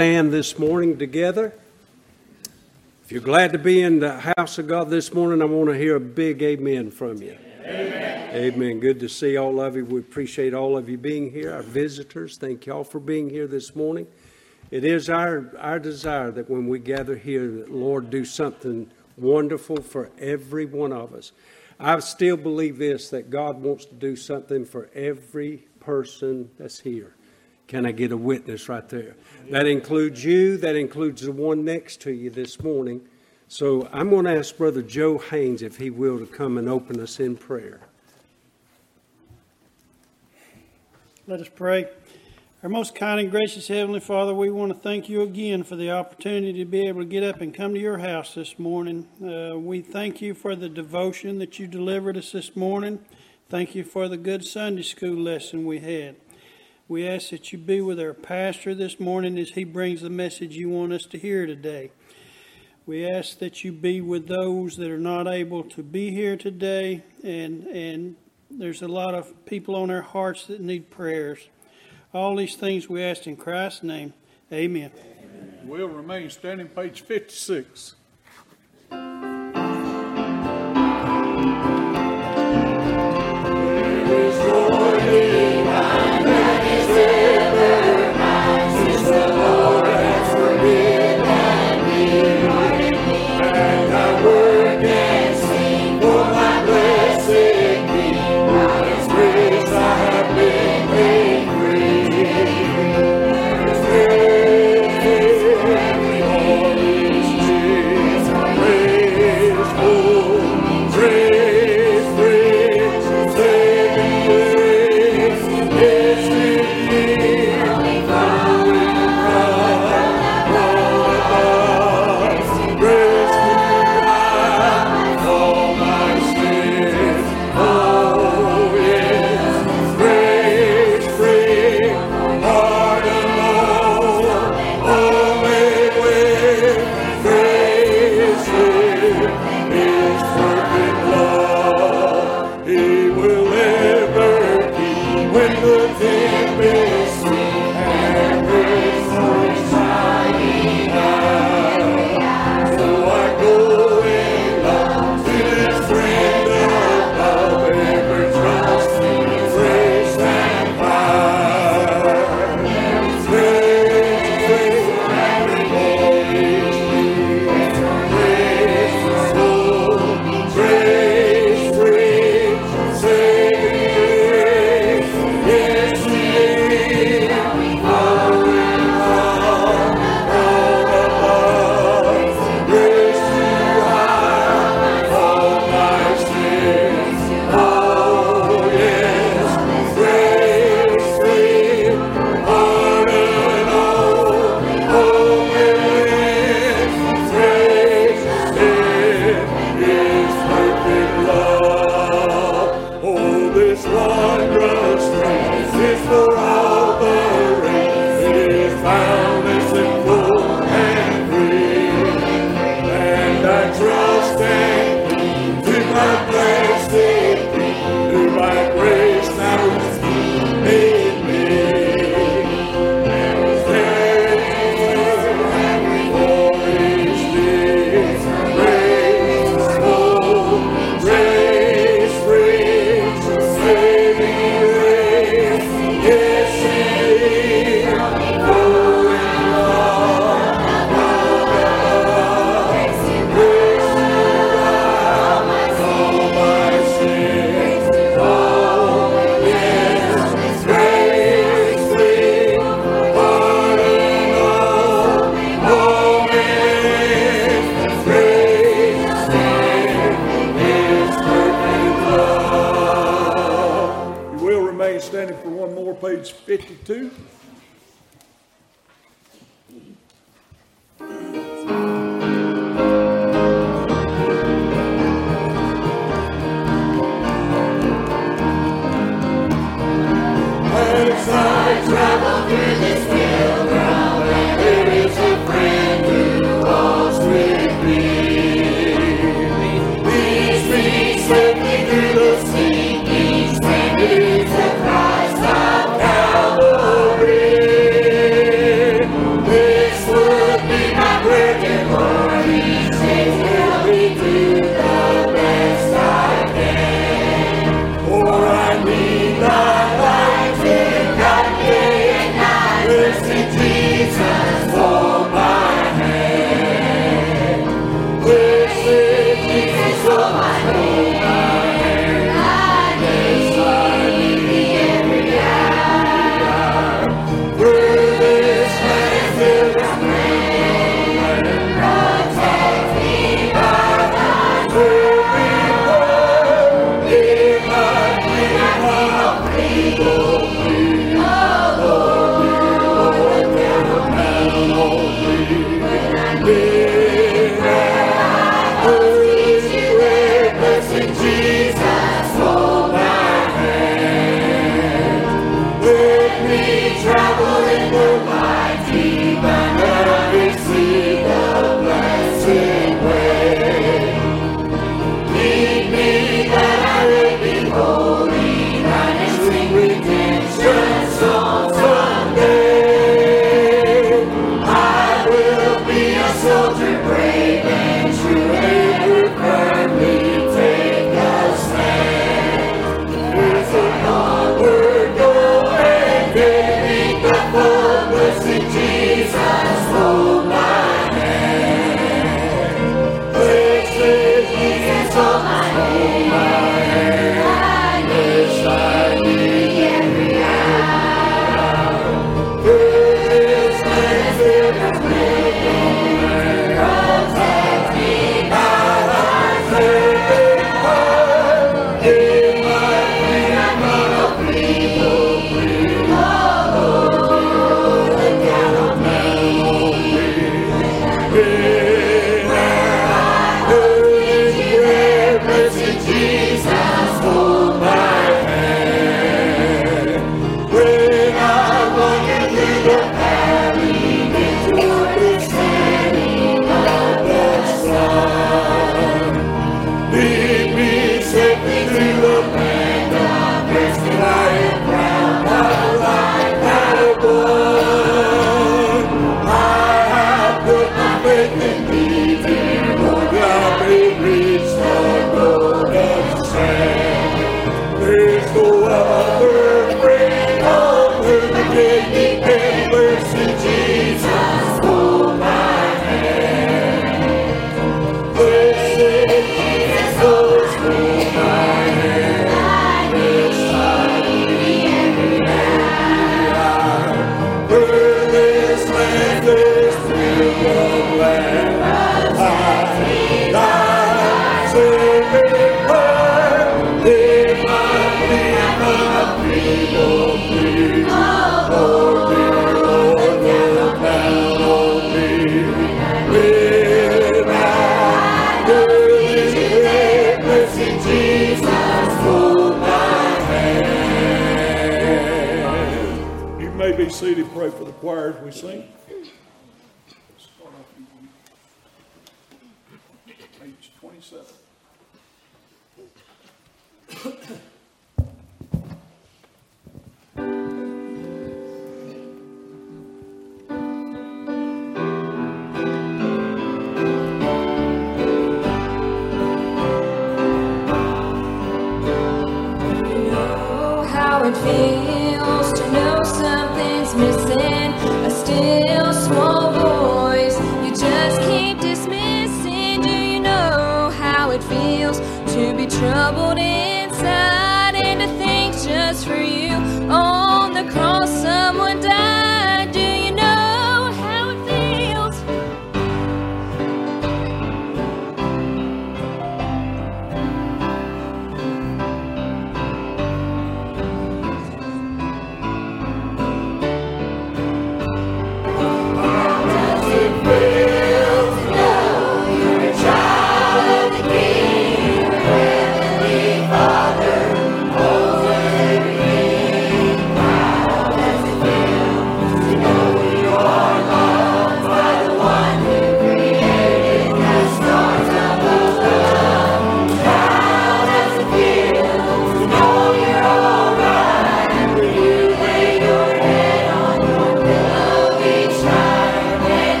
stand this morning together. If you're glad to be in the house of God this morning, I want to hear a big amen from you. Amen. Amen. Good to see all of you. We appreciate all of you being here, our visitors. Thank you all for being here this morning. It is our, our desire that when we gather here, that Lord do something wonderful for every one of us. I still believe this that God wants to do something for every person that's here. Can I get a witness right there? That includes you, that includes the one next to you this morning. So I'm going to ask Brother Joe Haynes, if he will, to come and open us in prayer. Let us pray. Our most kind and gracious Heavenly Father, we want to thank you again for the opportunity to be able to get up and come to your house this morning. Uh, we thank you for the devotion that you delivered us this morning. Thank you for the good Sunday school lesson we had. We ask that you be with our pastor this morning as he brings the message you want us to hear today. We ask that you be with those that are not able to be here today, and, and there's a lot of people on our hearts that need prayers. All these things we ask in Christ's name. Amen. We'll remain standing, page 56.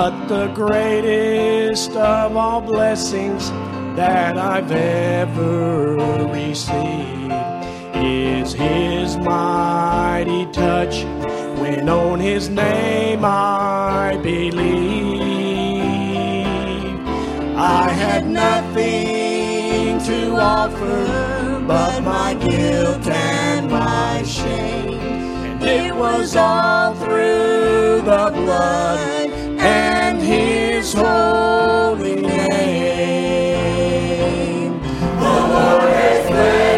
But the greatest of all blessings that I've ever received is His mighty touch when on His name I believe. I had nothing to offer but my guilt and my shame, and it was all through the blood and his holy name. The Lord is great.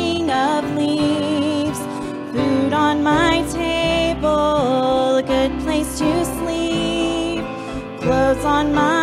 on my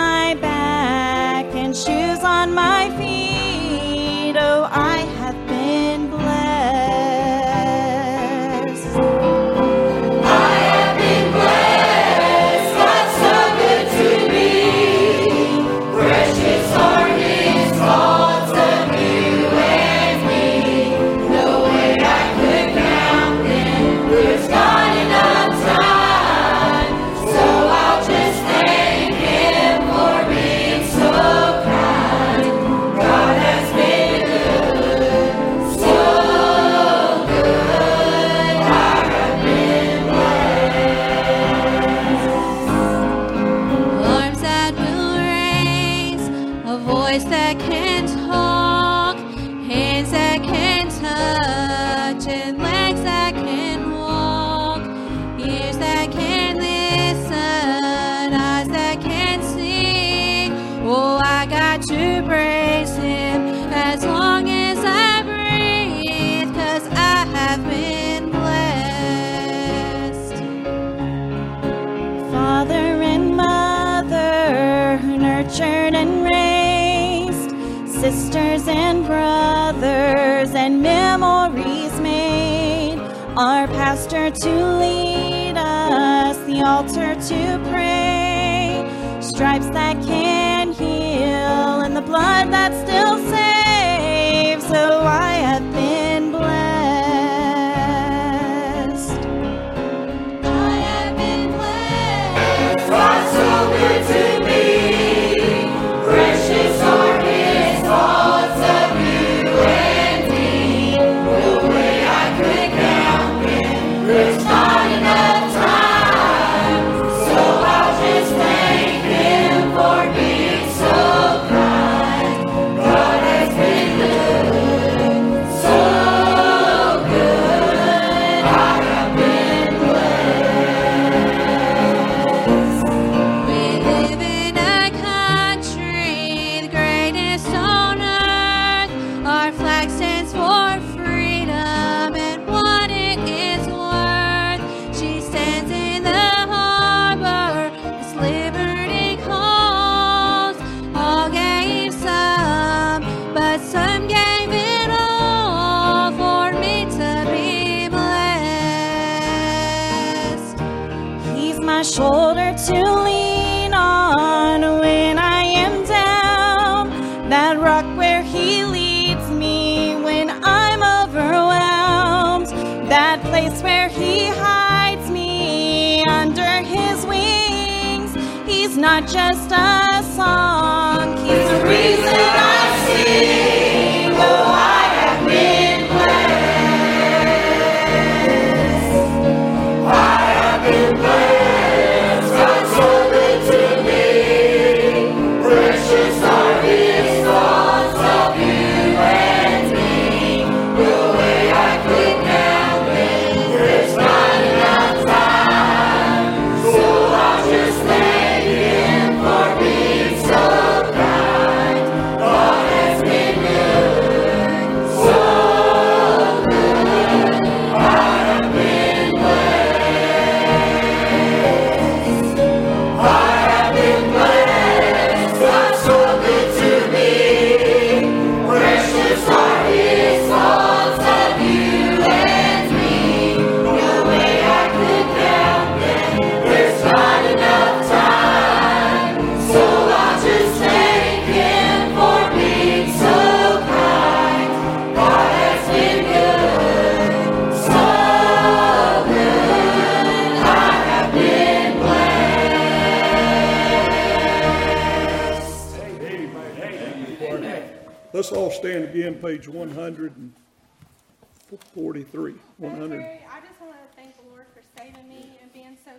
still saves, so I have been. last time.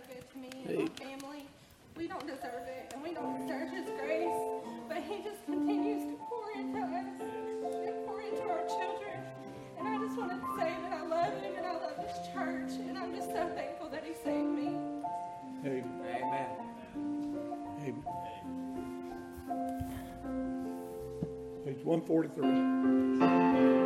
good to me and my family. We don't deserve it, and we don't deserve His grace, but He just continues to pour into us and pour into our children. And I just want to say that I love Him and I love His church, and I'm just so thankful that He saved me. Amen. Amen. Amen. Page 143.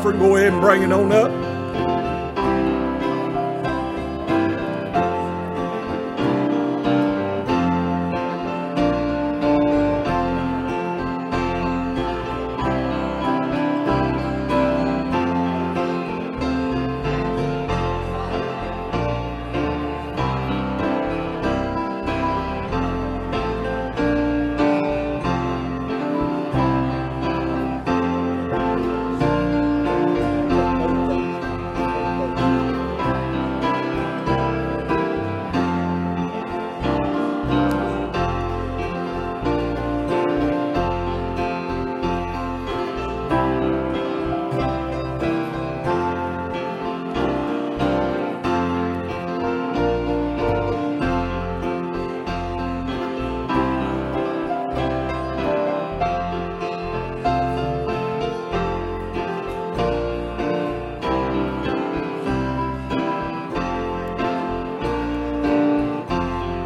Offering, go ahead and bring it on up.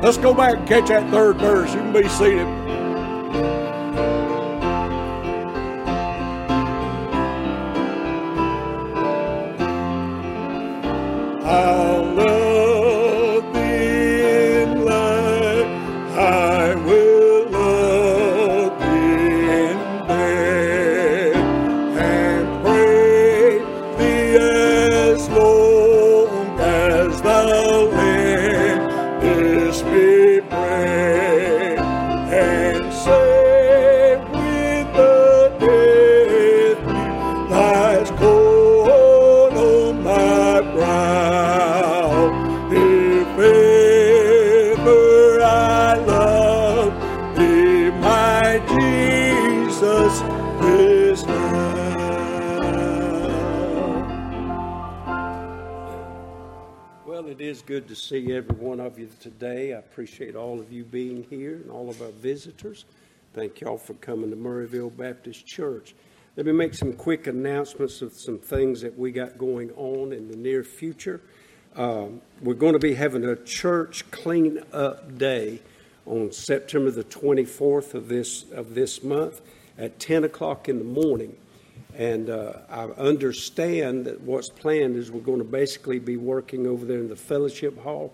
Let's go back and catch that third verse. You can be seated. Appreciate all of you being here and all of our visitors. Thank y'all for coming to Murrayville Baptist Church. Let me make some quick announcements of some things that we got going on in the near future. Um, we're going to be having a church clean up day on September the 24th of this of this month at 10 o'clock in the morning. And uh, I understand that what's planned is we're going to basically be working over there in the fellowship hall,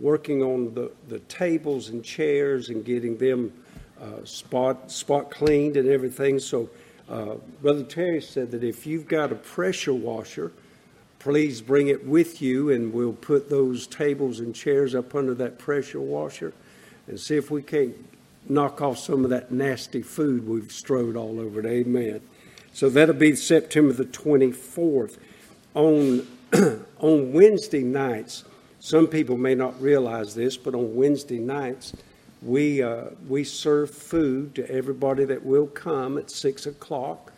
working on the, the tables and chairs and getting them uh, spot spot cleaned and everything. So, uh, Brother Terry said that if you've got a pressure washer, please bring it with you, and we'll put those tables and chairs up under that pressure washer, and see if we can't knock off some of that nasty food we've strode all over it. Amen. So that'll be September the 24th. On, on Wednesday nights, some people may not realize this, but on Wednesday nights, we, uh, we serve food to everybody that will come at 6 o'clock.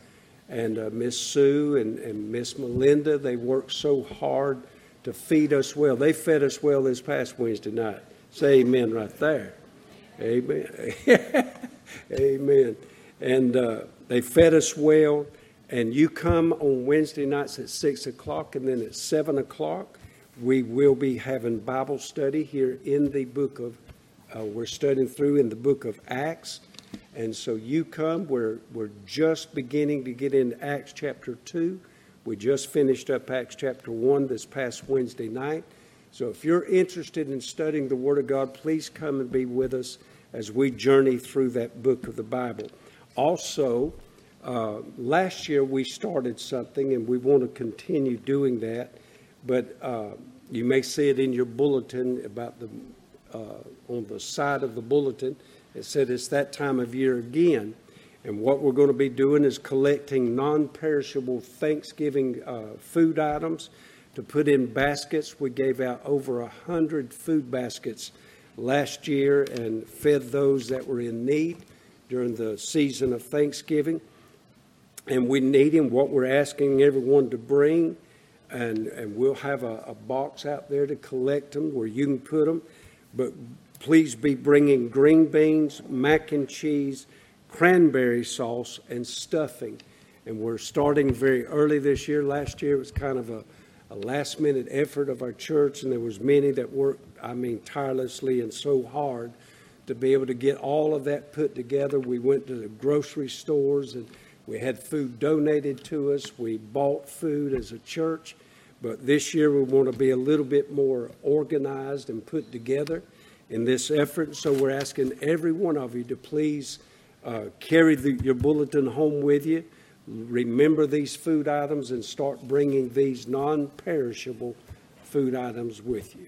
And uh, Miss Sue and, and Miss Melinda, they work so hard to feed us well. They fed us well this past Wednesday night. Say amen right there. Amen. amen. And uh, they fed us well. And you come on Wednesday nights at 6 o'clock, and then at 7 o'clock, we will be having Bible study here in the book of, uh, we're studying through in the book of Acts. And so you come, we're, we're just beginning to get into Acts chapter 2. We just finished up Acts chapter 1 this past Wednesday night. So if you're interested in studying the Word of God, please come and be with us as we journey through that book of the Bible. Also, uh, last year we started something and we want to continue doing that, but uh, you may see it in your bulletin about the uh, on the side of the bulletin. It said it's that time of year again. And what we're going to be doing is collecting non perishable Thanksgiving uh, food items to put in baskets. We gave out over a hundred food baskets last year and fed those that were in need during the season of Thanksgiving. And we need them, what we're asking everyone to bring. And, and we'll have a, a box out there to collect them where you can put them. But please be bringing green beans, mac and cheese, cranberry sauce, and stuffing. And we're starting very early this year. Last year was kind of a, a last minute effort of our church, and there was many that worked, I mean, tirelessly and so hard to be able to get all of that put together. We went to the grocery stores and We had food donated to us. We bought food as a church. But this year we want to be a little bit more organized and put together in this effort. So we're asking every one of you to please uh, carry the, your bulletin home with you. Remember these food items and start bringing these non perishable food items with you.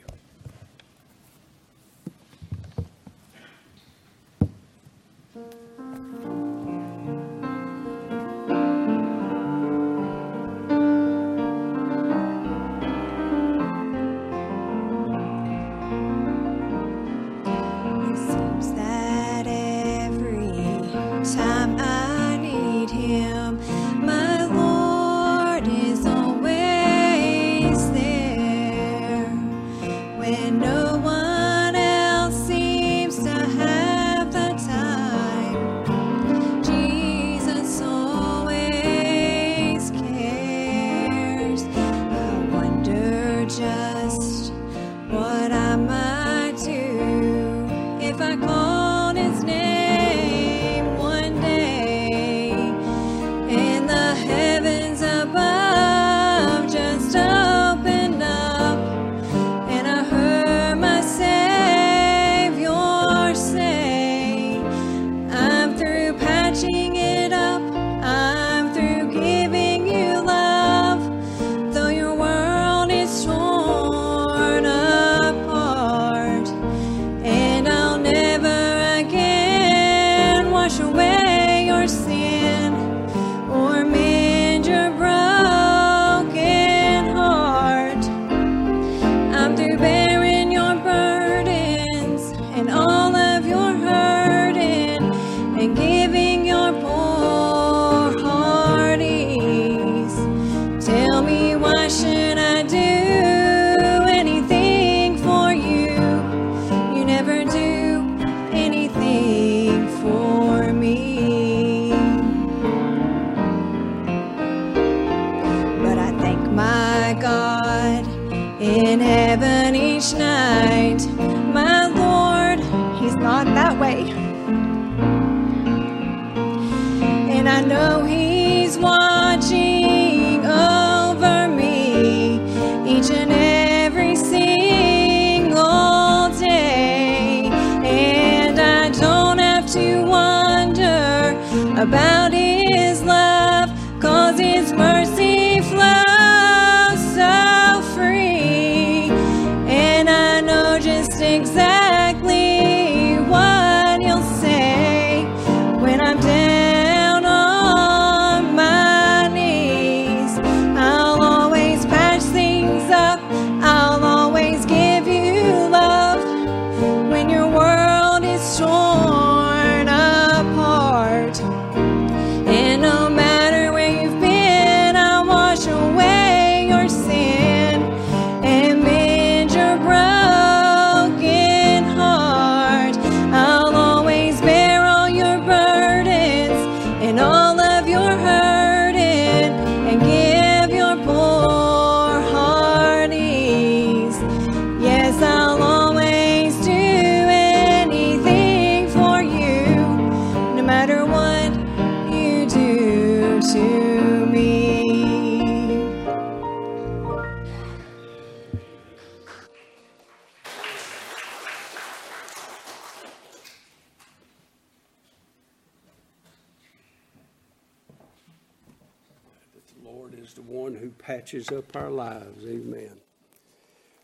Up our lives. Amen.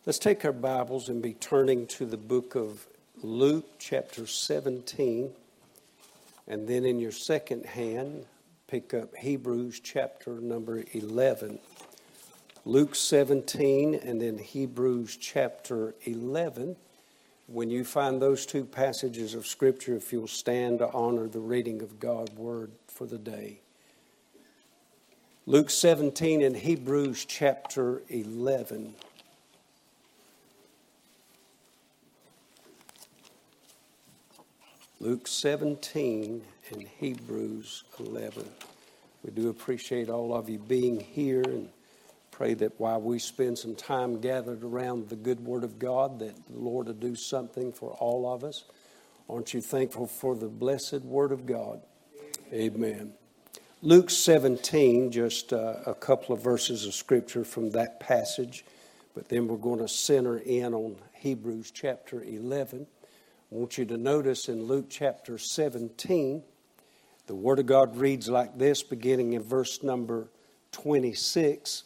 Let's take our Bibles and be turning to the book of Luke, chapter 17. And then in your second hand, pick up Hebrews, chapter number 11. Luke 17 and then Hebrews, chapter 11. When you find those two passages of Scripture, if you'll stand to honor the reading of God's Word for the day. Luke 17 and Hebrews chapter 11. Luke 17 and Hebrews 11. We do appreciate all of you being here and pray that while we spend some time gathered around the good Word of God, that the Lord will do something for all of us. Aren't you thankful for the blessed Word of God? Amen. Luke 17, just uh, a couple of verses of scripture from that passage, but then we're going to center in on Hebrews chapter 11. I want you to notice in Luke chapter 17, the Word of God reads like this, beginning in verse number 26.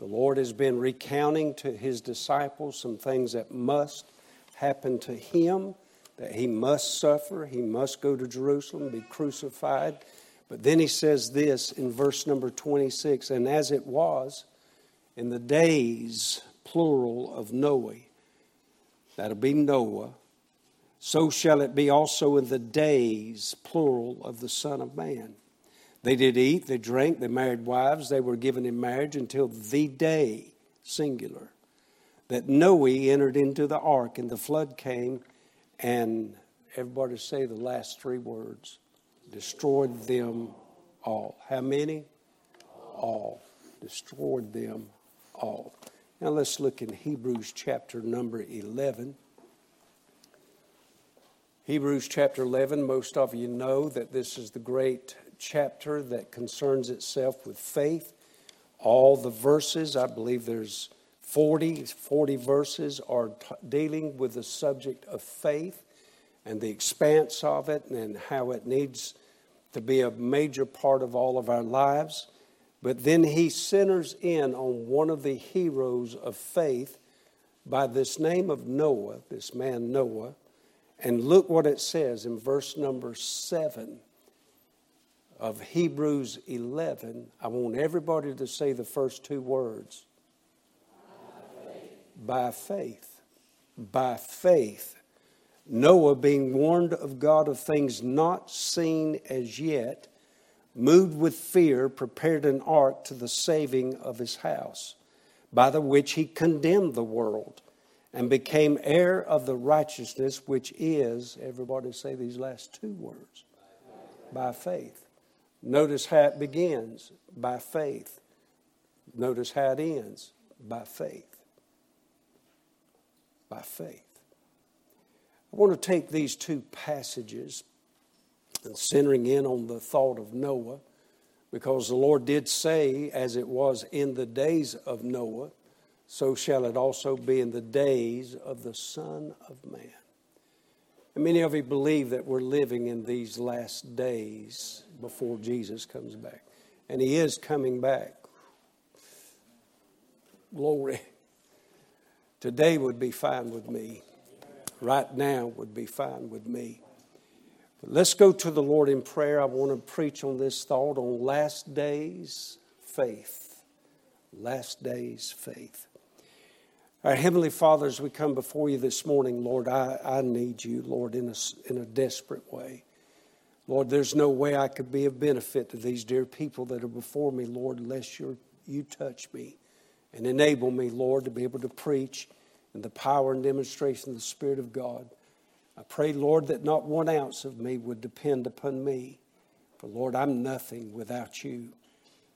The Lord has been recounting to his disciples some things that must happen to him, that he must suffer, he must go to Jerusalem, be crucified. But then he says this in verse number 26 and as it was in the days, plural, of Noah, that'll be Noah, so shall it be also in the days, plural, of the Son of Man. They did eat, they drank, they married wives, they were given in marriage until the day, singular, that Noah entered into the ark and the flood came and everybody say the last three words destroyed them all. How many? All. Destroyed them all. Now let's look in Hebrews chapter number 11. Hebrews chapter 11, most of you know that this is the great chapter that concerns itself with faith. All the verses, I believe there's 40, 40 verses, are t- dealing with the subject of faith and the expanse of it and how it needs to be a major part of all of our lives. But then he centers in on one of the heroes of faith by this name of Noah, this man Noah and look what it says in verse number 7 of Hebrews 11. I want everybody to say the first two words by faith. By faith. Noah, being warned of God of things not seen as yet, moved with fear, prepared an ark to the saving of his house, by the which he condemned the world and became heir of the righteousness which is, everybody say these last two words, by faith. Notice how it begins by faith. Notice how it ends by faith. By faith. I want to take these two passages and centering in on the thought of Noah because the Lord did say, as it was in the days of Noah, so shall it also be in the days of the Son of Man. And many of you believe that we're living in these last days before Jesus comes back. And he is coming back. Glory. Today would be fine with me. Right now would be fine with me. But let's go to the Lord in prayer. I want to preach on this thought on last days faith. Last days faith. Our Heavenly Father, as we come before you this morning, Lord, I, I need you, Lord, in a, in a desperate way. Lord, there's no way I could be of benefit to these dear people that are before me, Lord, unless you you touch me and enable me, Lord, to be able to preach in the power and demonstration of the Spirit of God. I pray, Lord, that not one ounce of me would depend upon me. For, Lord, I'm nothing without you.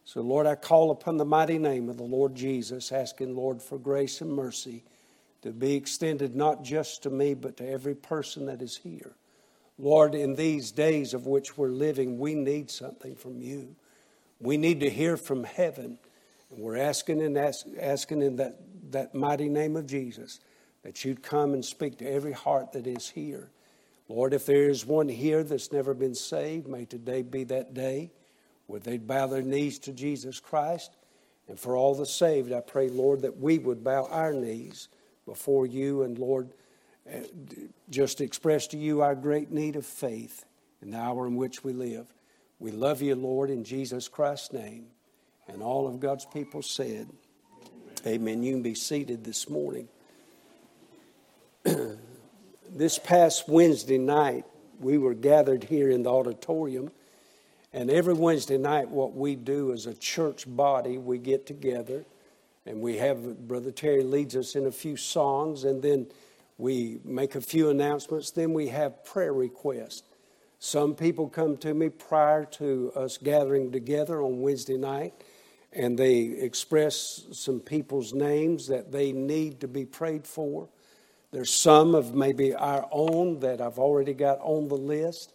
So, Lord, I call upon the mighty name of the Lord Jesus, asking, Lord, for grace and mercy to be extended not just to me, but to every person that is here. Lord, in these days of which we're living, we need something from you. We need to hear from heaven. And we're asking and ask, asking in that, that mighty name of Jesus that you'd come and speak to every heart that is here. Lord, if there is one here that's never been saved, may today be that day where they'd bow their knees to Jesus Christ. And for all the saved, I pray, Lord, that we would bow our knees before you and, Lord, uh, just express to you our great need of faith in the hour in which we live. We love you, Lord, in Jesus Christ's name. And all of God's people said, Amen. You can be seated this morning. this past Wednesday night, we were gathered here in the auditorium and every Wednesday night, what we do as a church body, we get together and we have Brother Terry leads us in a few songs, and then we make a few announcements. Then we have prayer requests. Some people come to me prior to us gathering together on Wednesday night, and they express some people's names that they need to be prayed for. There's some of maybe our own that I've already got on the list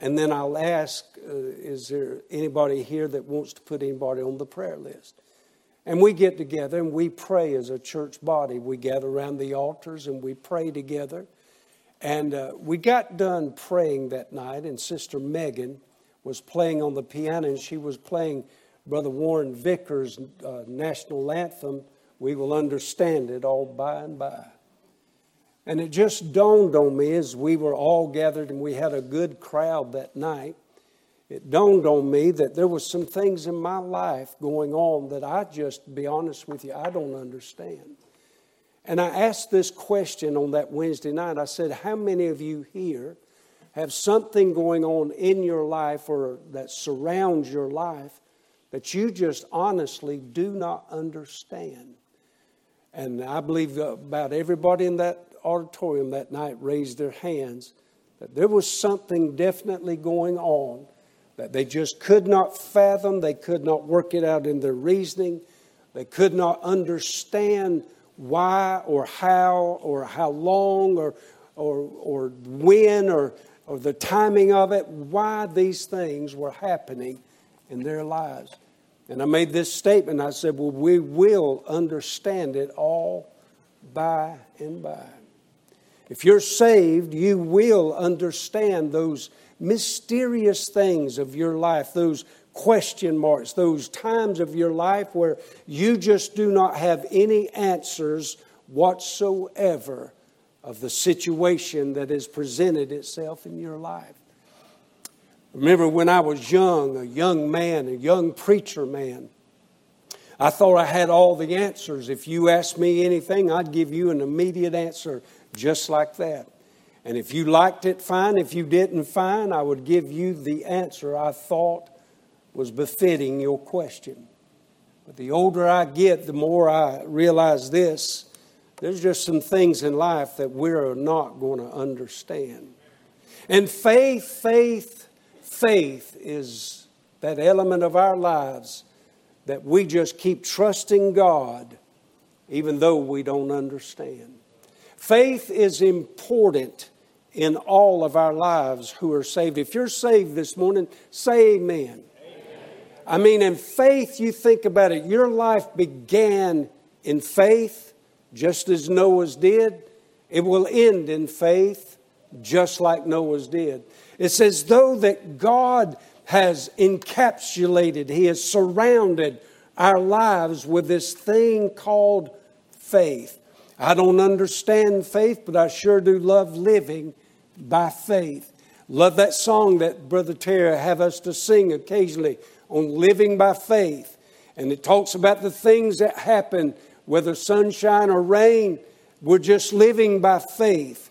And then I'll ask, uh, is there anybody here that wants to put anybody on the prayer list? And we get together and we pray as a church body. We gather around the altars and we pray together. And uh, we got done praying that night, and Sister Megan was playing on the piano, and she was playing Brother Warren Vickers' uh, national anthem, We Will Understand It All By and By. And it just dawned on me as we were all gathered and we had a good crowd that night. It dawned on me that there was some things in my life going on that I just, be honest with you, I don't understand. And I asked this question on that Wednesday night. I said, How many of you here have something going on in your life or that surrounds your life that you just honestly do not understand? And I believe about everybody in that auditorium that night raised their hands that there was something definitely going on that they just could not fathom, they could not work it out in their reasoning, they could not understand why or how or how long or, or, or when or, or the timing of it, why these things were happening in their lives. And I made this statement. I said, Well, we will understand it all by and by. If you're saved, you will understand those mysterious things of your life, those question marks, those times of your life where you just do not have any answers whatsoever of the situation that has presented itself in your life. Remember when I was young, a young man, a young preacher man, I thought I had all the answers. If you asked me anything, I'd give you an immediate answer just like that. And if you liked it, fine. If you didn't, fine. I would give you the answer I thought was befitting your question. But the older I get, the more I realize this there's just some things in life that we're not going to understand. And faith, faith, faith is that element of our lives that we just keep trusting God even though we don't understand. Faith is important in all of our lives who are saved. If you're saved this morning, say amen. amen. I mean, in faith, you think about it, your life began in faith, just as Noah's did. It will end in faith, just like Noah's did. It's as though that God has encapsulated, He has surrounded our lives with this thing called faith. I don't understand faith, but I sure do love living by faith. Love that song that Brother Terry have us to sing occasionally on living by faith. And it talks about the things that happen, whether sunshine or rain. We're just living by faith.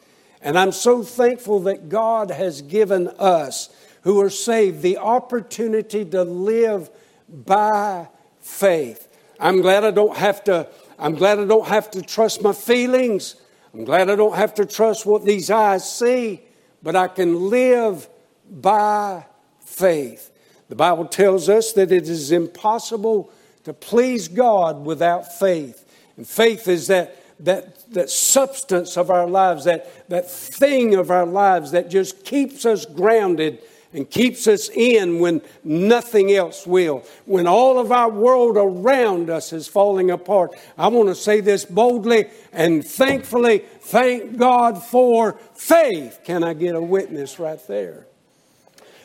And I'm so thankful that God has given us who are saved the opportunity to live by faith. I'm glad I don't have to I'm glad I don't have to trust my feelings. I'm glad I don't have to trust what these eyes see, but I can live by faith. The Bible tells us that it is impossible to please God without faith. And faith is that, that, that substance of our lives, that, that thing of our lives that just keeps us grounded and keeps us in when nothing else will. When all of our world around us is falling apart. I want to say this boldly and thankfully, thank God for faith. Can I get a witness right there?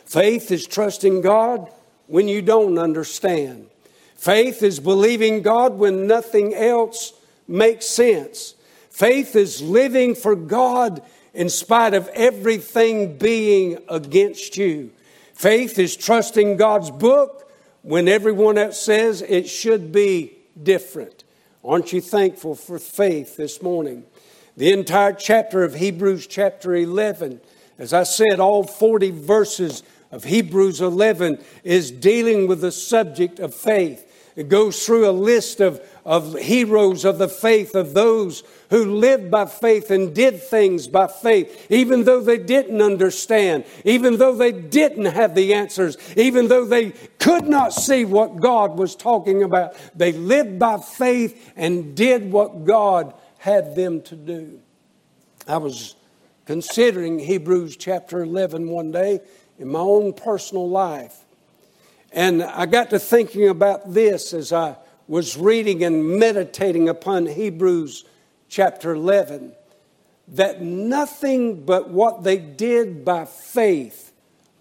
Faith is trusting God when you don't understand. Faith is believing God when nothing else makes sense. Faith is living for God in spite of everything being against you. Faith is trusting God's book when everyone else says it should be different. Aren't you thankful for faith this morning? The entire chapter of Hebrews, chapter 11, as I said, all 40 verses of Hebrews 11 is dealing with the subject of faith. It goes through a list of, of heroes of the faith, of those who lived by faith and did things by faith, even though they didn't understand, even though they didn't have the answers, even though they could not see what God was talking about. They lived by faith and did what God had them to do. I was considering Hebrews chapter 11 one day in my own personal life. And I got to thinking about this as I was reading and meditating upon Hebrews chapter 11 that nothing but what they did by faith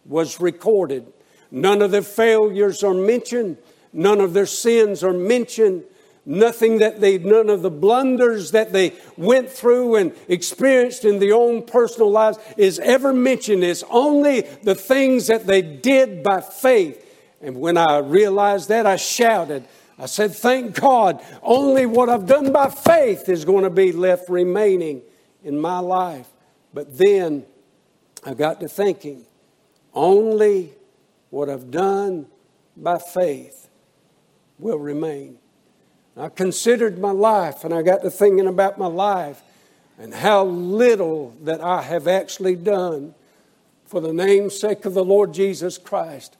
was recorded. None of their failures are mentioned, none of their sins are mentioned, nothing that they, none of the blunders that they went through and experienced in their own personal lives is ever mentioned. It's only the things that they did by faith. And when I realized that, I shouted, I said, Thank God, only what I've done by faith is going to be left remaining in my life. But then I got to thinking, only what I've done by faith will remain. I considered my life and I got to thinking about my life and how little that I have actually done for the name's sake of the Lord Jesus Christ.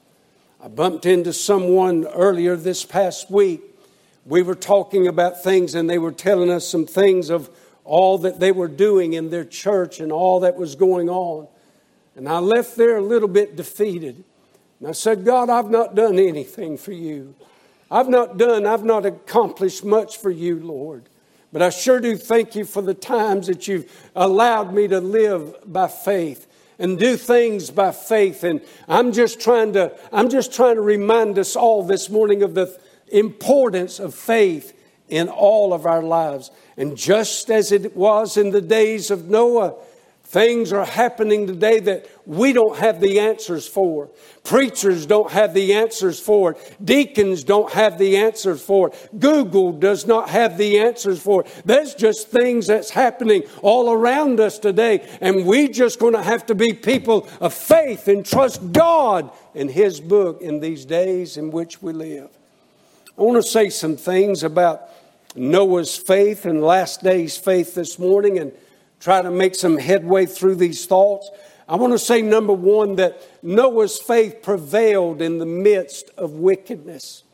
I bumped into someone earlier this past week. We were talking about things and they were telling us some things of all that they were doing in their church and all that was going on. And I left there a little bit defeated. And I said, God, I've not done anything for you. I've not done, I've not accomplished much for you, Lord. But I sure do thank you for the times that you've allowed me to live by faith and do things by faith. And I'm just trying to, I'm just trying to remind us all this morning of the importance of faith in all of our lives. And just as it was in the days of Noah, things are happening today that we don't have the answers for. Preachers don't have the answers for it. Deacons don't have the answers for it. Google does not have the answers for it. There's just things that's happening all around us today. And we just going to have to be people of faith and trust God and His book in these days in which we live. I want to say some things about Noah's faith and last day's faith this morning and try to make some headway through these thoughts. I want to say, number one, that Noah's faith prevailed in the midst of wickedness.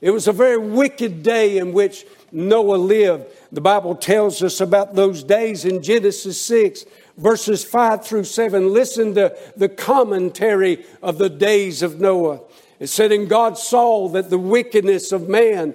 It was a very wicked day in which Noah lived. The Bible tells us about those days in Genesis 6, verses 5 through 7. Listen to the commentary of the days of Noah. It said, And God saw that the wickedness of man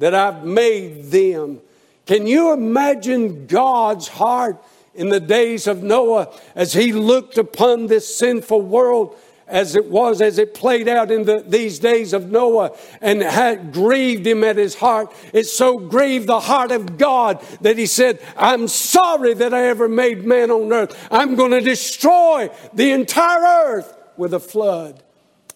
that I've made them. Can you imagine God's heart in the days of Noah as he looked upon this sinful world as it was, as it played out in the, these days of Noah and had grieved him at his heart. It so grieved the heart of God that he said, I'm sorry that I ever made man on earth. I'm going to destroy the entire earth with a flood.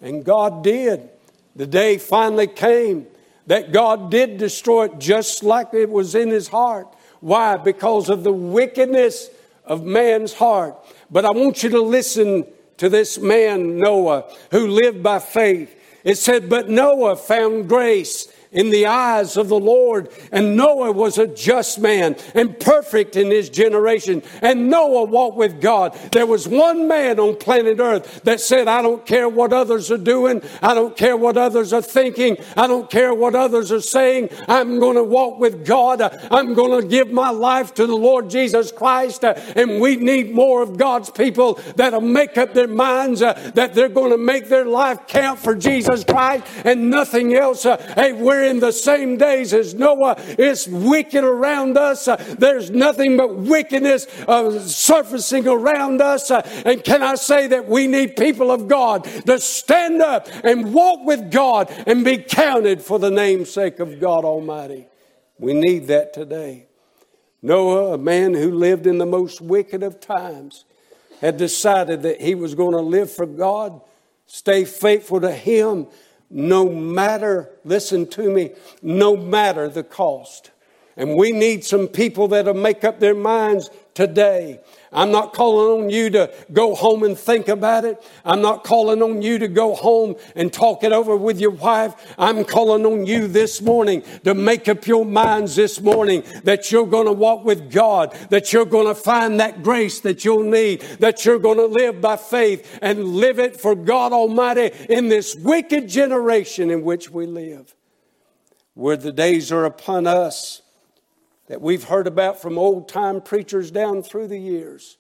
And God did. The day finally came that God did destroy it just like it was in his heart. Why? Because of the wickedness of man's heart. But I want you to listen to this man, Noah, who lived by faith. It said, But Noah found grace in the eyes of the Lord. And Noah was a just man and perfect in his generation. And Noah walked with God. There was one man on planet earth that said, I don't care what others are doing. I don't care what others are thinking. I don't care what others are saying. I'm going to walk with God. I'm going to give my life to the Lord Jesus Christ. And we need more of God's people that'll make up their minds that they're going to make their life count for Jesus Christ and nothing else. Hey, we're in the same days as Noah. It's wicked around us. There's nothing but wickedness uh, surfacing around us. Uh, and can I say that we need people of God to stand up and walk with God and be counted for the namesake of God Almighty? We need that today. Noah, a man who lived in the most wicked of times, had decided that he was going to live for God, stay faithful to Him, no matter, listen to me, no matter the cost. And we need some people that'll make up their minds today. I'm not calling on you to go home and think about it. I'm not calling on you to go home and talk it over with your wife. I'm calling on you this morning to make up your minds this morning that you're going to walk with God, that you're going to find that grace that you'll need, that you're going to live by faith and live it for God Almighty in this wicked generation in which we live, where the days are upon us that we've heard about from old time preachers down through the years.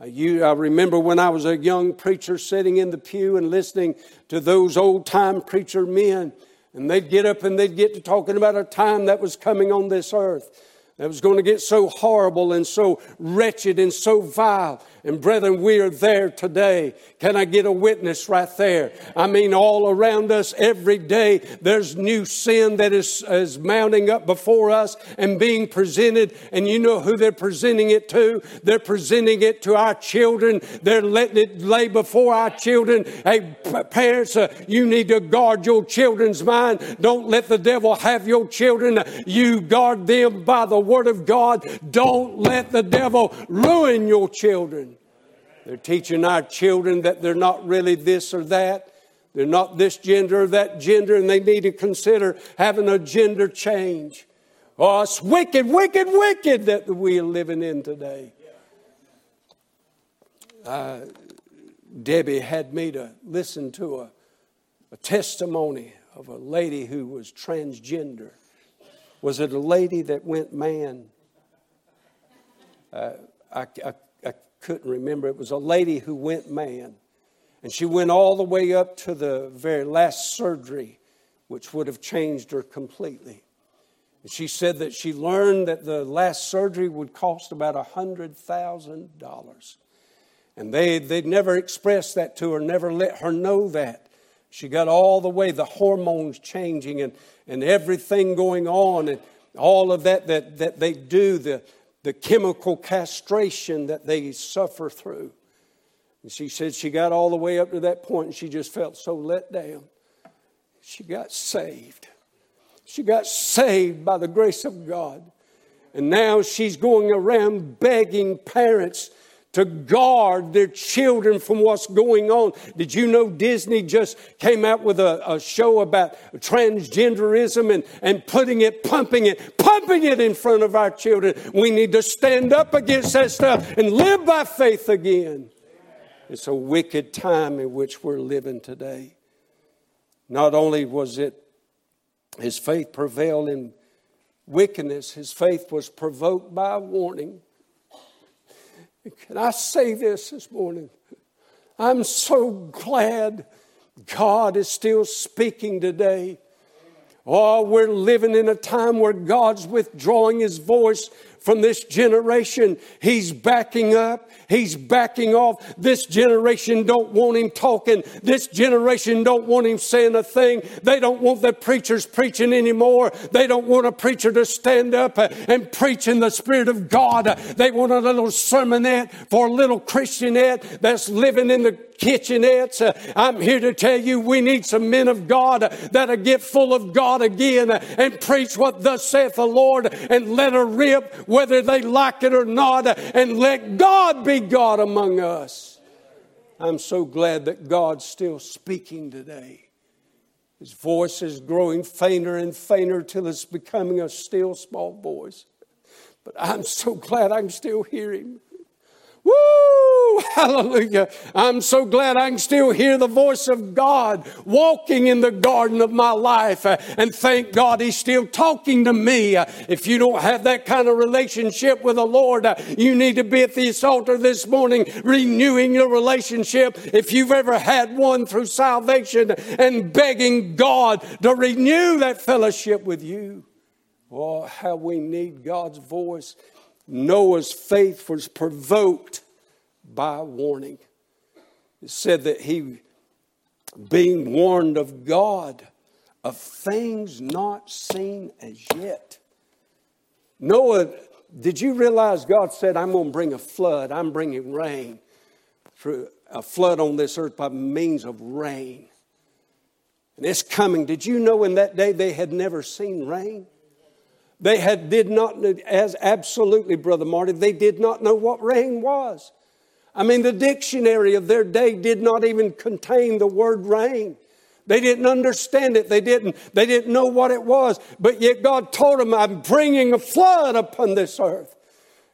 Uh, you, I remember when I was a young preacher sitting in the pew and listening to those old time preacher men, and they'd get up and they'd get to talking about a time that was coming on this earth that was going to get so horrible and so wretched and so vile. And brethren, we are there today. Can I get a witness right there? I mean, all around us every day, there's new sin that is, is mounting up before us and being presented. And you know who they're presenting it to? They're presenting it to our children. They're letting it lay before our children. Hey, parents, uh, you need to guard your children's mind. Don't let the devil have your children. You guard them by the Word of God. Don't let the devil ruin your children. They're teaching our children that they're not really this or that. They're not this gender or that gender, and they need to consider having a gender change. Oh, it's wicked, wicked, wicked that we are living in today. Uh, Debbie had me to listen to a, a testimony of a lady who was transgender. Was it a lady that went man? Uh, I, I, couldn't remember. It was a lady who went man. And she went all the way up to the very last surgery, which would have changed her completely. And she said that she learned that the last surgery would cost about $100,000. And they, they'd never expressed that to her, never let her know that. She got all the way, the hormones changing and, and everything going on, and all of that that, that they do, the, the chemical castration that they suffer through. And she said she got all the way up to that point and she just felt so let down. She got saved. She got saved by the grace of God. And now she's going around begging parents to guard their children from what's going on. Did you know Disney just came out with a, a, show about transgenderism and, and putting it, pumping it, pumping it in front of our children? We need to stand up against that stuff and live by faith again. It's a wicked time in which we're living today. Not only was it his faith prevailed in wickedness, his faith was provoked by a warning. Can I say this this morning? I'm so glad God is still speaking today. Oh, we're living in a time where God's withdrawing his voice from this generation. He's backing up. He's backing off. This generation don't want him talking. This generation don't want him saying a thing. They don't want the preachers preaching anymore. They don't want a preacher to stand up and preach in the Spirit of God. They want a little sermonette for a little Christianette that's living in the kitchenettes. I'm here to tell you we need some men of God that'll get full of God again and preach what thus saith the Lord and let her rip whether they like it or not and let God be God among us. I'm so glad that God's still speaking today. His voice is growing fainter and fainter till it's becoming a still small voice. But I'm so glad I can still hear him. Woo! Hallelujah. I'm so glad I can still hear the voice of God walking in the garden of my life. Uh, and thank God He's still talking to me. Uh, if you don't have that kind of relationship with the Lord, uh, you need to be at this altar this morning renewing your relationship. If you've ever had one through salvation and begging God to renew that fellowship with you. Oh, how we need God's voice Noah's faith was provoked by warning. It said that he, being warned of God of things not seen as yet. Noah, did you realize God said, I'm going to bring a flood, I'm bringing rain, through a flood on this earth by means of rain. And it's coming. Did you know in that day they had never seen rain? They had, did not, as absolutely, Brother Marty, they did not know what rain was. I mean, the dictionary of their day did not even contain the word rain. They didn't understand it. They didn't, they didn't know what it was. But yet God told them, I'm bringing a flood upon this earth.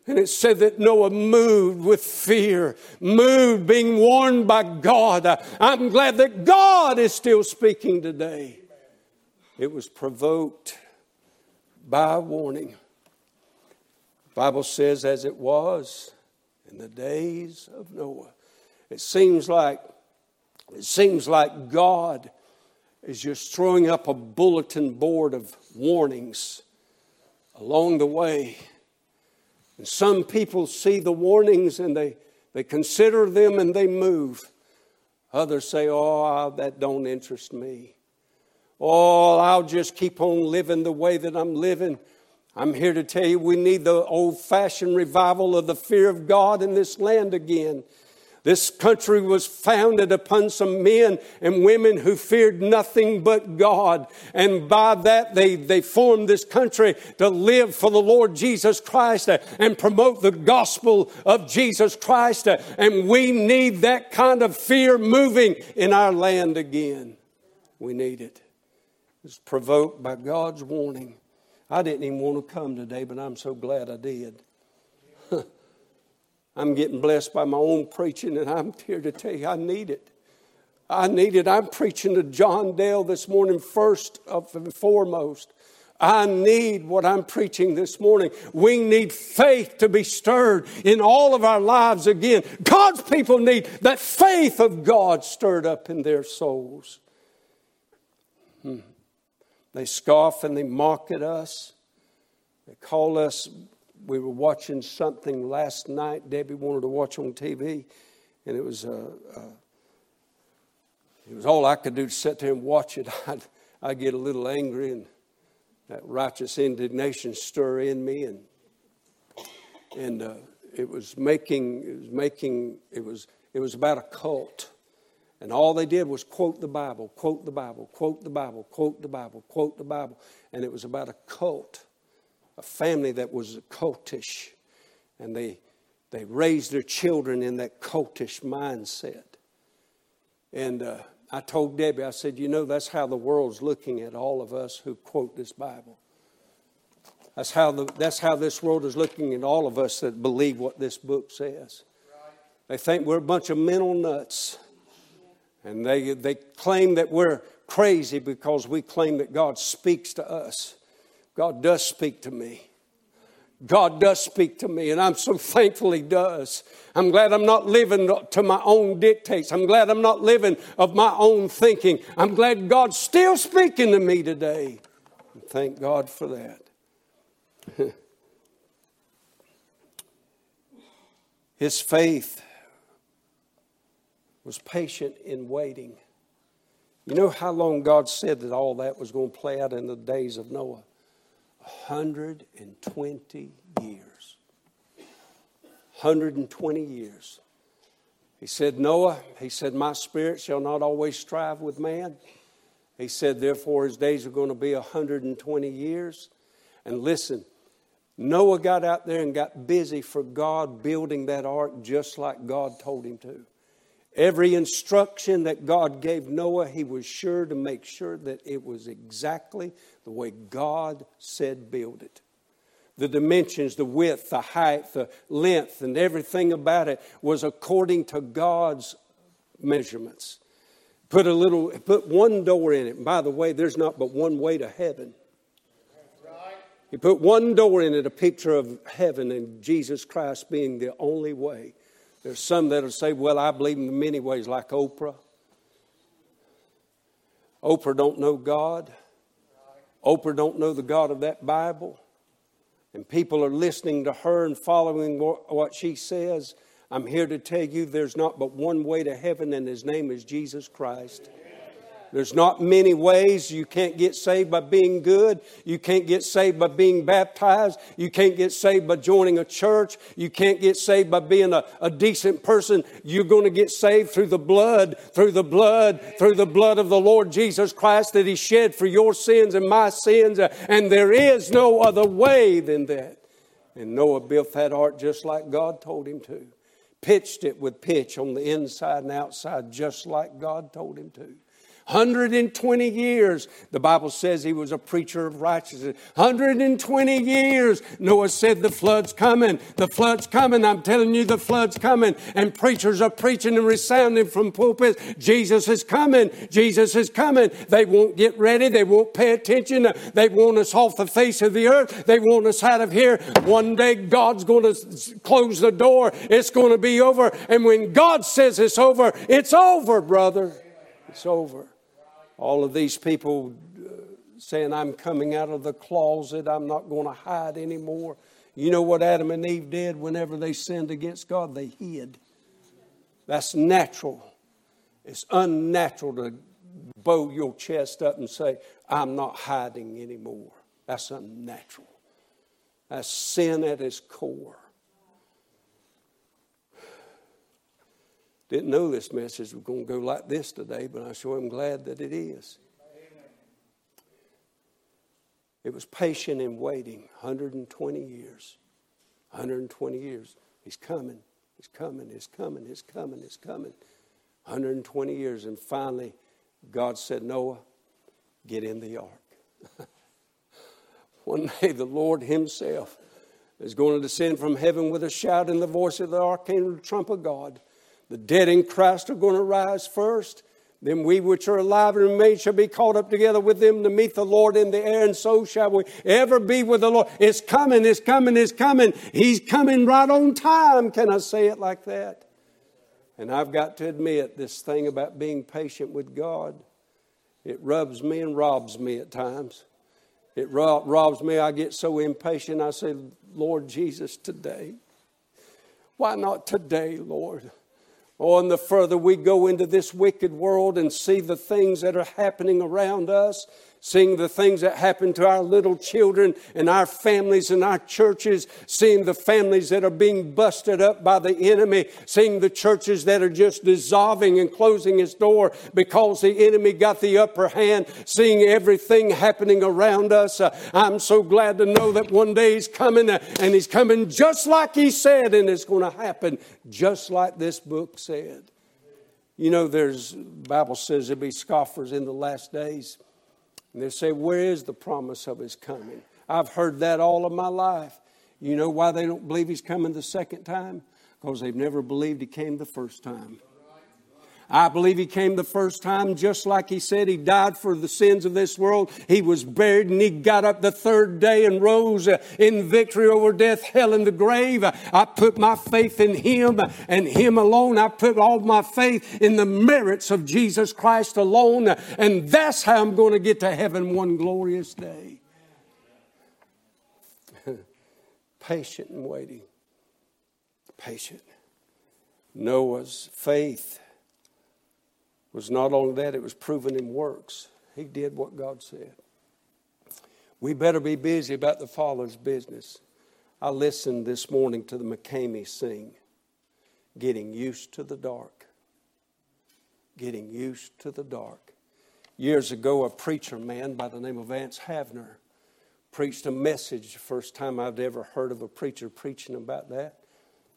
And it said that Noah moved with fear, moved being warned by God. I'm glad that God is still speaking today. It was provoked by warning. Bible says, as it was in the days of Noah. It seems like it seems like God is just throwing up a bulletin board of warnings along the way. And some people see the warnings and they, they consider them and they move. Others say, Oh, that don't interest me. Oh, I'll just keep on living the way that I'm living. I'm here to tell you we need the old fashioned revival of the fear of God in this land again. This country was founded upon some men and women who feared nothing but God. And by that, they, they formed this country to live for the Lord Jesus Christ and promote the gospel of Jesus Christ. And we need that kind of fear moving in our land again. We need it. It's provoked by God's warning. I didn't even want to come today, but I'm so glad I did. I'm getting blessed by my own preaching, and I'm here to tell you I need it. I need it. I'm preaching to John Dale this morning, first and foremost. I need what I'm preaching this morning. We need faith to be stirred in all of our lives again. God's people need that faith of God stirred up in their souls. Hmm. They scoff and they mock at us. They call us we were watching something last night. Debbie wanted to watch on TV, and it was uh, uh, it was all I could do to sit there and watch it. I'd, I'd get a little angry, and that righteous indignation stir in me, and and uh, it was making it was making it was it was about a cult. And all they did was quote the Bible, quote the Bible, quote the Bible, quote the Bible, quote the Bible. And it was about a cult a family that was cultish, and they, they raised their children in that cultish mindset. And uh, I told Debbie, I said, you know, that's how the world's looking at all of us who quote this Bible. That's how, the, that's how this world is looking at all of us that believe what this book says. They think we're a bunch of mental nuts. And they, they claim that we're crazy because we claim that God speaks to us. God does speak to me. God does speak to me, and I'm so thankful He does. I'm glad I'm not living to my own dictates. I'm glad I'm not living of my own thinking. I'm glad God's still speaking to me today. Thank God for that. His faith was patient in waiting. You know how long God said that all that was going to play out in the days of Noah? 120 years. 120 years. He said, Noah, he said, My spirit shall not always strive with man. He said, Therefore, his days are going to be 120 years. And listen, Noah got out there and got busy for God building that ark just like God told him to. Every instruction that God gave Noah, he was sure to make sure that it was exactly the way God said build it. The dimensions, the width, the height, the length, and everything about it was according to God's measurements. Put a little, put one door in it. By the way, there's not but one way to heaven. He put one door in it, a picture of heaven and Jesus Christ being the only way. There's some that'll say, well, I believe in many ways, like Oprah. Oprah don't know God. Oprah don't know the God of that Bible. And people are listening to her and following what she says. I'm here to tell you there's not but one way to heaven, and his name is Jesus Christ. There's not many ways. You can't get saved by being good. You can't get saved by being baptized. You can't get saved by joining a church. You can't get saved by being a, a decent person. You're going to get saved through the blood, through the blood, through the blood of the Lord Jesus Christ that He shed for your sins and my sins. And there is no other way than that. And Noah built that ark just like God told him to. Pitched it with pitch on the inside and outside, just like God told him to. 120 years, the Bible says he was a preacher of righteousness. 120 years, Noah said, The flood's coming. The flood's coming. I'm telling you, the flood's coming. And preachers are preaching and resounding from pulpits Jesus is coming. Jesus is coming. They won't get ready. They won't pay attention. They want us off the face of the earth. They want us out of here. One day, God's going to close the door. It's going to be over. And when God says it's over, it's over, brother. It's over all of these people uh, saying, I'm coming out of the closet, I'm not going to hide anymore. You know what Adam and Eve did whenever they sinned against God? They hid. That's natural. It's unnatural to bow your chest up and say, I'm not hiding anymore. That's unnatural. That's sin at its core. Didn't know this message was going to go like this today, but I sure am glad that it is. It was patient and waiting 120 years. 120 years. He's coming. He's coming. He's coming. He's coming. He's coming. 120 years. And finally, God said, Noah, get in the ark. One day, the Lord Himself is going to descend from heaven with a shout in the voice of the archangel trump of God. The dead in Christ are going to rise first. Then we which are alive and remain shall be caught up together with them to meet the Lord in the air, and so shall we ever be with the Lord. It's coming, it's coming, it's coming. He's coming right on time. Can I say it like that? And I've got to admit, this thing about being patient with God, it rubs me and robs me at times. It robs me. I get so impatient. I say, Lord Jesus, today. Why not today, Lord? Oh, and the further we go into this wicked world and see the things that are happening around us, seeing the things that happen to our little children and our families and our churches, seeing the families that are being busted up by the enemy, seeing the churches that are just dissolving and closing its door because the enemy got the upper hand, seeing everything happening around us. Uh, I'm so glad to know that one day he's coming uh, and he's coming just like he said, and it's going to happen just like this book said. You know, there's Bible says there'll be scoffers in the last days. And they say, Where is the promise of his coming? I've heard that all of my life. You know why they don't believe he's coming the second time? Because they've never believed he came the first time. I believe he came the first time just like he said he died for the sins of this world. He was buried and he got up the third day and rose uh, in victory over death, hell, and the grave. I put my faith in him and him alone. I put all my faith in the merits of Jesus Christ alone. And that's how I'm going to get to heaven one glorious day. Patient and waiting. Patient. Noah's faith was not only that, it was proven in works. He did what God said. We better be busy about the Father's business. I listened this morning to the McKamey sing, Getting Used to the Dark. Getting Used to the Dark. Years ago, a preacher man by the name of Vance Havner preached a message, first time I'd ever heard of a preacher preaching about that,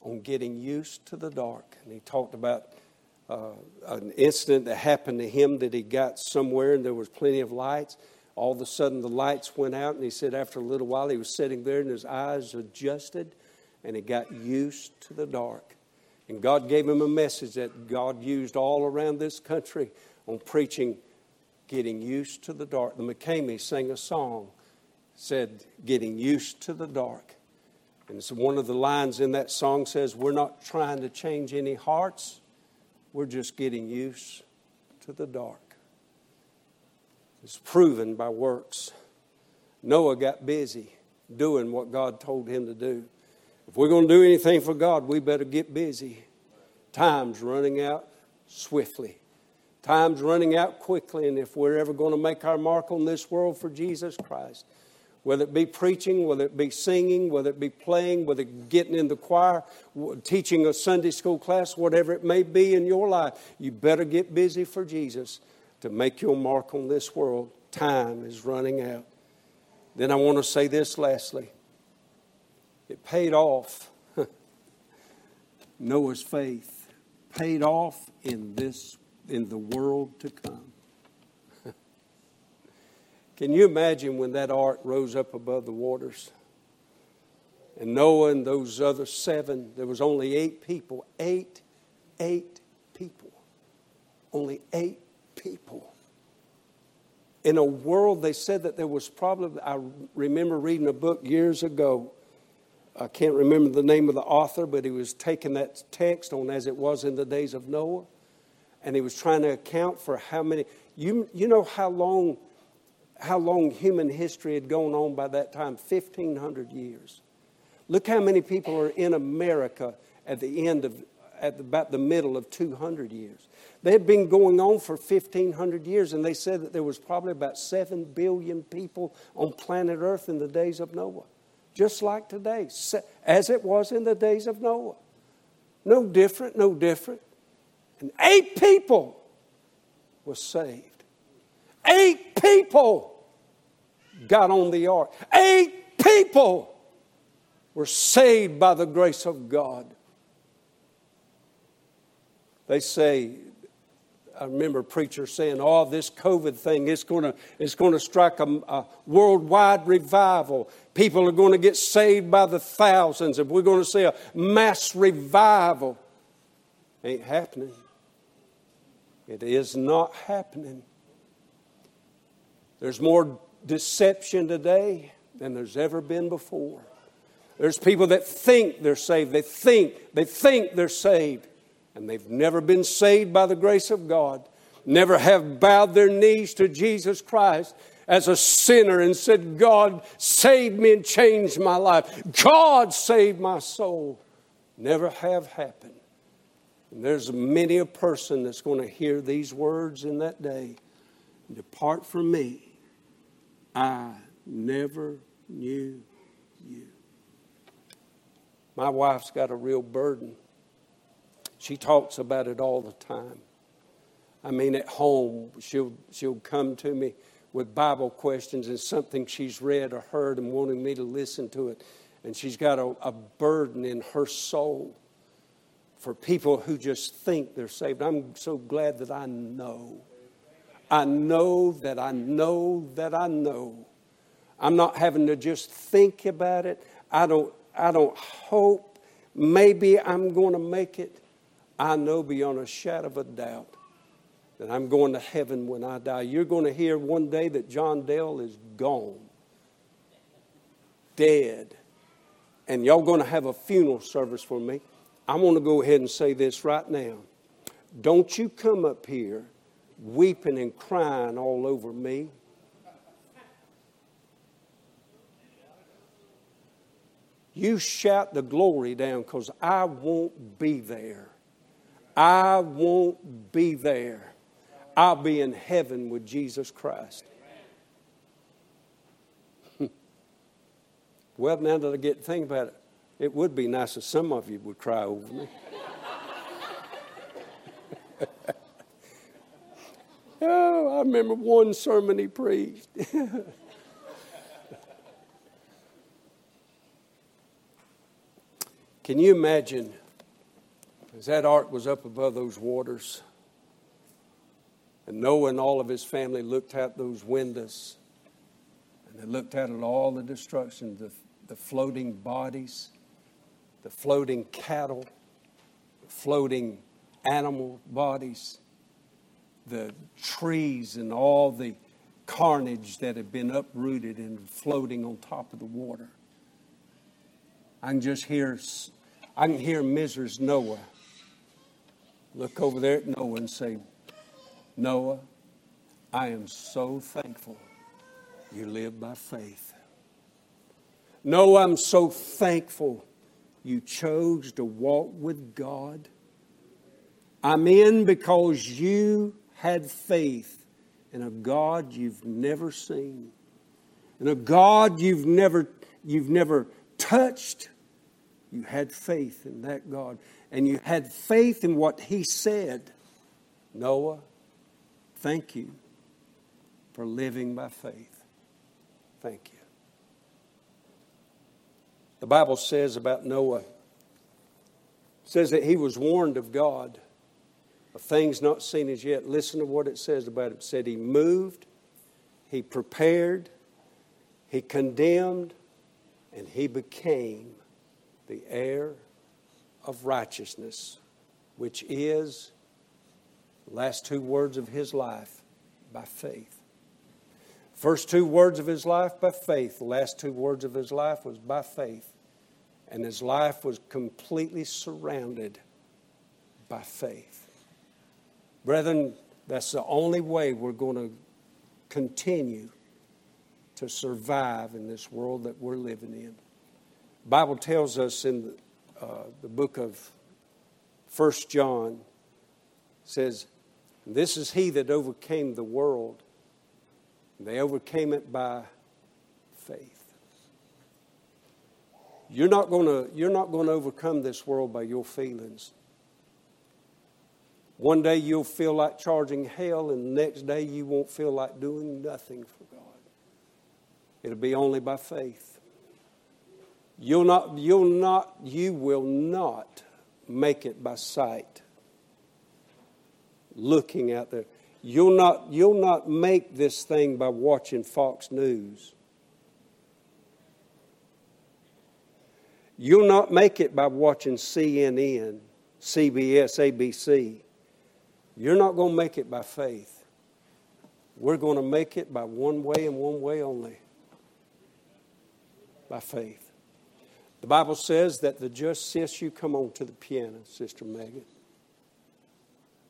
on getting used to the dark. And he talked about uh, an incident that happened to him that he got somewhere and there was plenty of lights. All of a sudden, the lights went out, and he said after a little while, he was sitting there and his eyes adjusted and he got used to the dark. And God gave him a message that God used all around this country on preaching, getting used to the dark. The McKamey sang a song, said, Getting used to the dark. And so one of the lines in that song says, We're not trying to change any hearts, we're just getting used to the dark. It's proven by works. Noah got busy doing what God told him to do. If we're going to do anything for God, we better get busy. Time's running out swiftly. Time's running out quickly, and if we're ever going to make our mark on this world for Jesus Christ, whether it be preaching, whether it be singing, whether it be playing, whether getting in the choir, teaching a Sunday school class, whatever it may be in your life, you better get busy for Jesus to make your mark on this world. Time is running out. Then I want to say this lastly it paid off. Noah's faith paid off in this in the world to come. Can you imagine when that ark rose up above the waters? And Noah and those other seven, there was only eight people. Eight, eight people. Only eight people. In a world, they said that there was probably, I remember reading a book years ago. I can't remember the name of the author, but he was taking that text on as it was in the days of Noah and he was trying to account for how many. You, you know how long, how long human history had gone on by that time? 1,500 years. Look how many people are in America at the end of, at about the middle of 200 years. They had been going on for 1,500 years, and they said that there was probably about 7 billion people on planet Earth in the days of Noah. Just like today, as it was in the days of Noah. No different, no different. And eight people were saved. Eight people got on the ark. Eight people were saved by the grace of God. They say, I remember a preacher saying, "Oh, this COVID thing is going to it's to strike a, a, worldwide revival. People are going to get saved by the thousands, and we're going to see a mass revival." Ain't happening. It is not happening. There's more deception today than there's ever been before. There's people that think they're saved. They think, they think they're saved. And they've never been saved by the grace of God. Never have bowed their knees to Jesus Christ as a sinner and said, God, save me and change my life. God, save my soul. Never have happened. And there's many a person that's going to hear these words in that day Depart from me. I never knew you. My wife's got a real burden. She talks about it all the time. I mean, at home, she'll, she'll come to me with Bible questions and something she's read or heard and wanting me to listen to it. And she's got a, a burden in her soul for people who just think they're saved. I'm so glad that I know. I know that I know that I know. I'm not having to just think about it. I don't, I don't hope maybe I'm going to make it. I know beyond a shadow of a doubt that I'm going to heaven when I die. You're going to hear one day that John Dale is gone, dead, and y'all going to have a funeral service for me. I'm going to go ahead and say this right now. Don't you come up here weeping and crying all over me. You shout the glory down because I won't be there. I won't be there. I'll be in heaven with Jesus Christ. well, now that I get to think about it, it would be nice if some of you would cry over me. oh, I remember one sermon he preached. Can you imagine as that ark was up above those waters and Noah and all of his family looked out those windows and they looked out at all the destruction, the, the floating bodies, the floating cattle, floating animal bodies, the trees, and all the carnage that had been uprooted and floating on top of the water. I can just hear, I can hear Mrs. Noah look over there at Noah and say, Noah, I am so thankful you live by faith. Noah, I'm so thankful you chose to walk with God. I'm in because you had faith in a God you've never seen, in a God you've never, you've never touched. You had faith in that God, and you had faith in what He said. Noah, thank you for living by faith. Thank you. The Bible says about Noah, says that he was warned of God things not seen as yet. Listen to what it says about him. It said he moved, he prepared, he condemned, and he became the heir of righteousness, which is last two words of his life by faith. First two words of his life by faith. The last two words of his life was by faith. And his life was completely surrounded by faith. Brethren, that's the only way we're going to continue to survive in this world that we're living in. The Bible tells us in the, uh, the book of First John, says, This is he that overcame the world. They overcame it by faith. You're not going to you're not going to overcome this world by your feelings. One day you'll feel like charging hell, and the next day you won't feel like doing nothing for God. It'll be only by faith. You'll not, you'll not, you will not make it by sight. Looking out there. You'll not, you'll not make this thing by watching Fox News. You'll not make it by watching CNN, CBS, ABC. You're not going to make it by faith. We're going to make it by one way and one way only by faith. The Bible says that the just, sis, you come on to the piano, Sister Megan.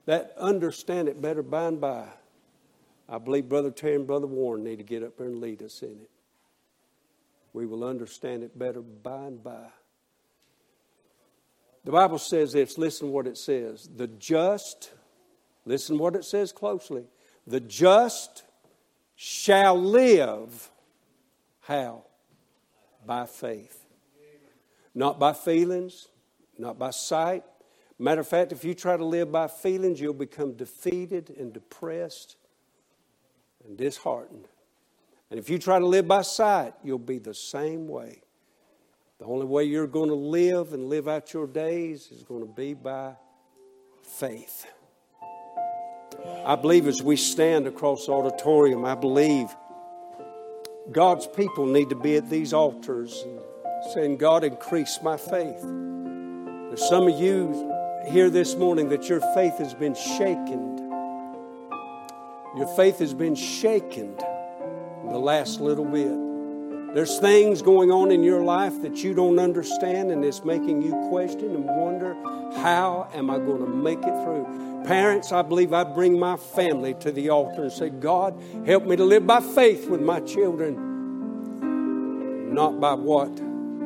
That understand it better by and by. I believe Brother Terry and Brother Warren need to get up there and lead us in it. We will understand it better by and by. The Bible says this, listen what it says. The just Listen what it says closely. The just shall live. How? By faith. Not by feelings, not by sight. Matter of fact, if you try to live by feelings, you'll become defeated and depressed and disheartened. And if you try to live by sight, you'll be the same way. The only way you're going to live and live out your days is going to be by faith. I believe as we stand across the auditorium, I believe God's people need to be at these altars and saying, God, increase my faith. There's some of you here this morning that your faith has been shaken. Your faith has been shaken the last little bit. There's things going on in your life that you don't understand, and it's making you question and wonder, how am I going to make it through? Parents, I believe I bring my family to the altar and say, God, help me to live by faith with my children, not by what